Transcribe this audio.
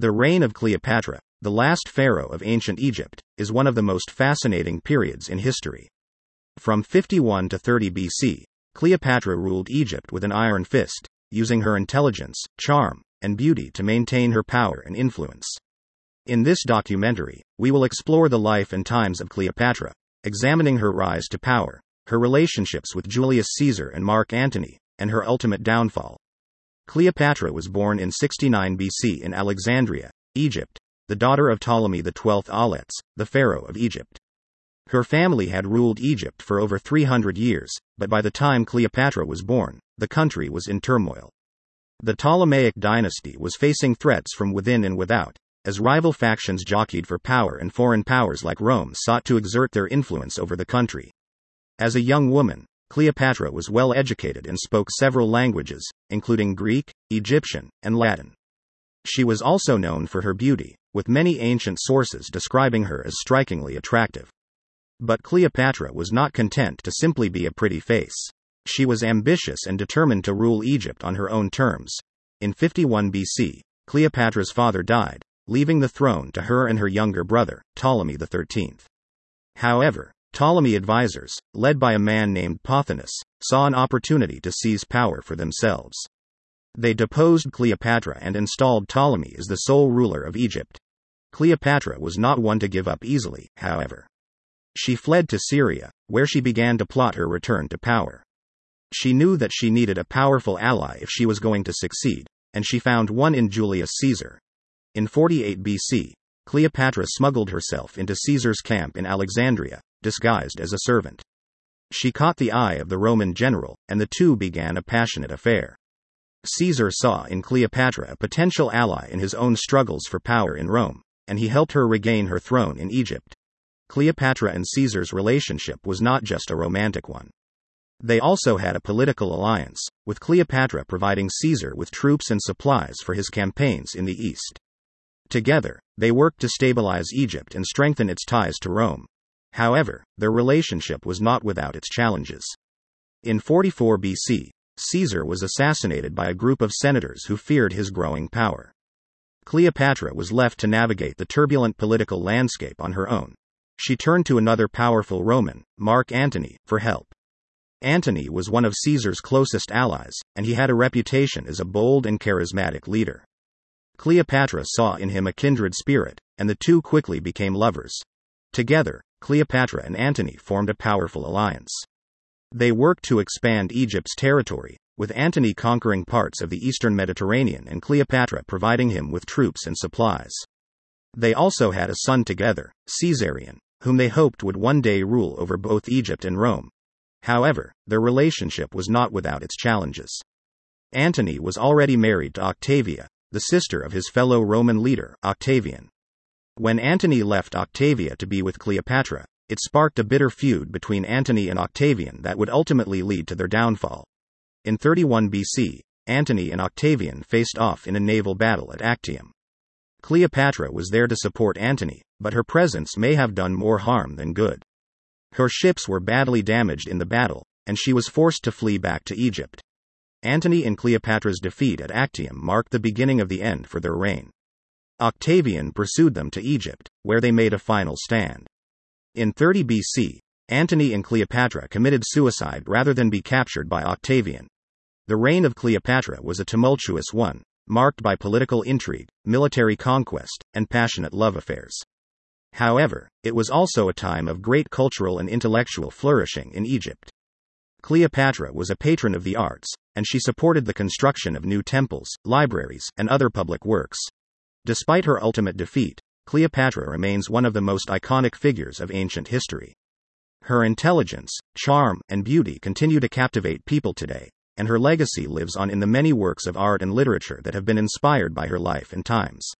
The reign of Cleopatra, the last pharaoh of ancient Egypt, is one of the most fascinating periods in history. From 51 to 30 BC, Cleopatra ruled Egypt with an iron fist, using her intelligence, charm, and beauty to maintain her power and influence. In this documentary, we will explore the life and times of Cleopatra, examining her rise to power, her relationships with Julius Caesar and Mark Antony, and her ultimate downfall. Cleopatra was born in 69 BC in Alexandria, Egypt, the daughter of Ptolemy XII Auletes, the pharaoh of Egypt. Her family had ruled Egypt for over 300 years, but by the time Cleopatra was born, the country was in turmoil. The Ptolemaic dynasty was facing threats from within and without, as rival factions jockeyed for power and foreign powers like Rome sought to exert their influence over the country. As a young woman, Cleopatra was well educated and spoke several languages, including Greek, Egyptian, and Latin. She was also known for her beauty, with many ancient sources describing her as strikingly attractive. But Cleopatra was not content to simply be a pretty face. She was ambitious and determined to rule Egypt on her own terms. In 51 BC, Cleopatra's father died, leaving the throne to her and her younger brother, Ptolemy XIII. However, Ptolemy advisors, led by a man named Pothinus, saw an opportunity to seize power for themselves. They deposed Cleopatra and installed Ptolemy as the sole ruler of Egypt. Cleopatra was not one to give up easily, however. She fled to Syria, where she began to plot her return to power. She knew that she needed a powerful ally if she was going to succeed, and she found one in Julius Caesar. In 48 BC, Cleopatra smuggled herself into Caesar's camp in Alexandria, disguised as a servant. She caught the eye of the Roman general, and the two began a passionate affair. Caesar saw in Cleopatra a potential ally in his own struggles for power in Rome, and he helped her regain her throne in Egypt. Cleopatra and Caesar's relationship was not just a romantic one. They also had a political alliance, with Cleopatra providing Caesar with troops and supplies for his campaigns in the east. Together, they worked to stabilize Egypt and strengthen its ties to Rome. However, their relationship was not without its challenges. In 44 BC, Caesar was assassinated by a group of senators who feared his growing power. Cleopatra was left to navigate the turbulent political landscape on her own. She turned to another powerful Roman, Mark Antony, for help. Antony was one of Caesar's closest allies, and he had a reputation as a bold and charismatic leader. Cleopatra saw in him a kindred spirit, and the two quickly became lovers. Together, Cleopatra and Antony formed a powerful alliance. They worked to expand Egypt's territory, with Antony conquering parts of the eastern Mediterranean and Cleopatra providing him with troops and supplies. They also had a son together, Caesarion, whom they hoped would one day rule over both Egypt and Rome. However, their relationship was not without its challenges. Antony was already married to Octavia, the sister of his fellow Roman leader, Octavian. When Antony left Octavia to be with Cleopatra, it sparked a bitter feud between Antony and Octavian that would ultimately lead to their downfall. In 31 BC, Antony and Octavian faced off in a naval battle at Actium. Cleopatra was there to support Antony, but her presence may have done more harm than good. Her ships were badly damaged in the battle, and she was forced to flee back to Egypt. Antony and Cleopatra's defeat at Actium marked the beginning of the end for their reign. Octavian pursued them to Egypt, where they made a final stand. In 30 BC, Antony and Cleopatra committed suicide rather than be captured by Octavian. The reign of Cleopatra was a tumultuous one, marked by political intrigue, military conquest, and passionate love affairs. However, it was also a time of great cultural and intellectual flourishing in Egypt. Cleopatra was a patron of the arts, and she supported the construction of new temples, libraries, and other public works. Despite her ultimate defeat, Cleopatra remains one of the most iconic figures of ancient history. Her intelligence, charm, and beauty continue to captivate people today, and her legacy lives on in the many works of art and literature that have been inspired by her life and times.